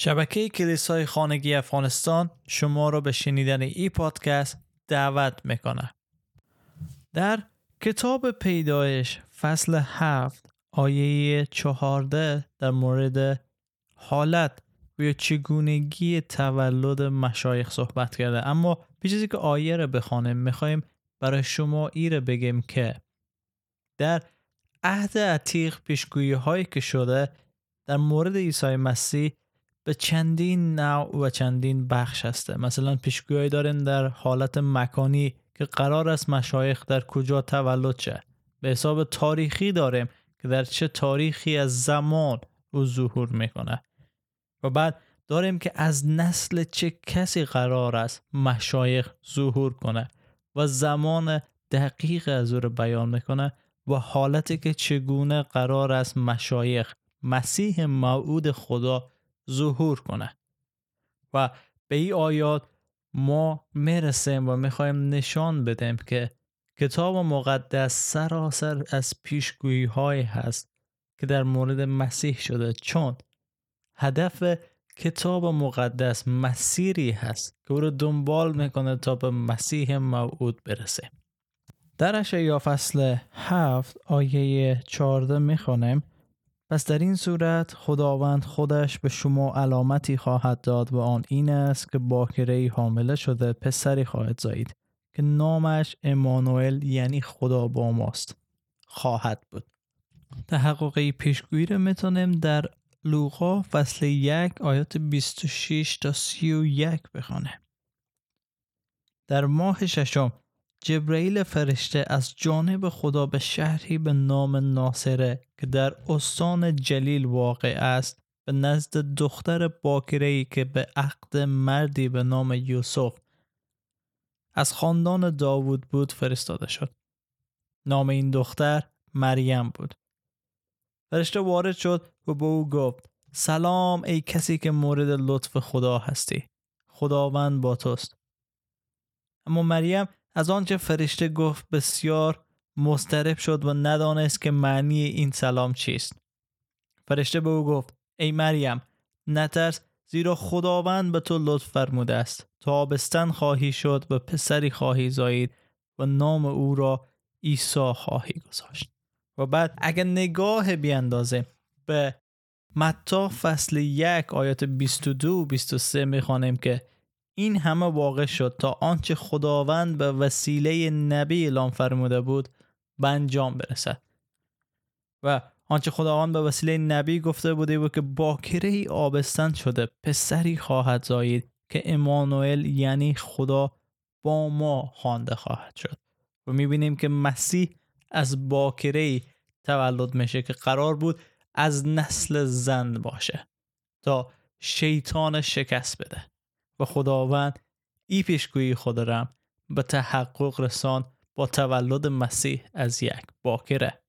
شبکه کلیسای خانگی افغانستان شما را به شنیدن ای پادکست دعوت می‌کنه. در کتاب پیدایش فصل هفت آیه چهارده در مورد حالت و یا چگونگی تولد مشایخ صحبت کرده اما پیش که آیه رو بخوانیم می‌خوایم برای شما ای رو بگیم که در عهد عتیق پیشگویی هایی که شده در مورد عیسی مسیح به چندین نوع و چندین بخش هسته. مثلا پیشگویی داریم در حالت مکانی که قرار است مشایخ در کجا تولد شه. به حساب تاریخی داریم که در چه تاریخی از زمان او ظهور می‌کنه. و بعد داریم که از نسل چه کسی قرار است مشایخ ظهور کنه و زمان دقیق از او رو بیان می‌کنه و حالتی که چگونه قرار است مشایخ مسیح موعود خدا ظهور کنه. و به این آیات ما می‌رسیم و می‌خوایم نشان بدیم که کتاب مقدس سراسر از پیشگویی های هست که در مورد مسیح شده. چون هدف کتاب مقدس مسیری هست که او رو دنبال می‌کنه تا به مسیح موعود برسه. در اشعیا فصل هفت آیه چارده می‌خوانیم. پس در این صورت خداوند خودش به شما علامتی خواهد داد و آن این است که باکره حامله شده پسری خواهد زایید که نامش امانوئل یعنی خدا با ماست خواهد بود. تحقق پیشگویی رو می‌تونیم در لوقا فصل یک آیات 26 تا 31 بخوانه در ماه ششم جبرئیل فرشته از جانب خدا به شهری به نام ناصره که در استان جلیل واقع است به نزد دختر باکرهی که به عقد مردی به نام یوسف از خاندان داوود بود فرستاده شد. نام این دختر مریم بود. فرشته وارد شد و به او گفت سلام ای کسی که مورد لطف خدا هستی. خداوند با توست. اما مریم از آنچه فرشته گفت بسیار مسترب شد و ندانست که معنی این سلام چیست. فرشته به او گفت ای مریم نترس زیرا خداوند به تو لطف فرموده است تا آبستن خواهی شد و پسری خواهی زایید و نام او را عیسی خواهی گذاشت و بعد اگر نگاه بیاندازیم به متا فصل یک آیات 22 و 23 می‌خوانیم که این همه واقع شد تا آنچه خداوند به وسیله نبی اعلام فرموده بود به انجام برسد. و آنچه خداوند به وسیله نبی گفته بوده بود که باکره ای آبستن شده پسری خواهد زایید که امانوئل یعنی خدا با ما خوانده خواهد شد. و می‌بینیم که مسیح از باکره ای تولد میشه که قرار بود از نسل زن باشه تا شیطان شکست بده. و خداوند ای پیشگویی خود رم به تحقق رسان با تولد مسیح از یک باکره.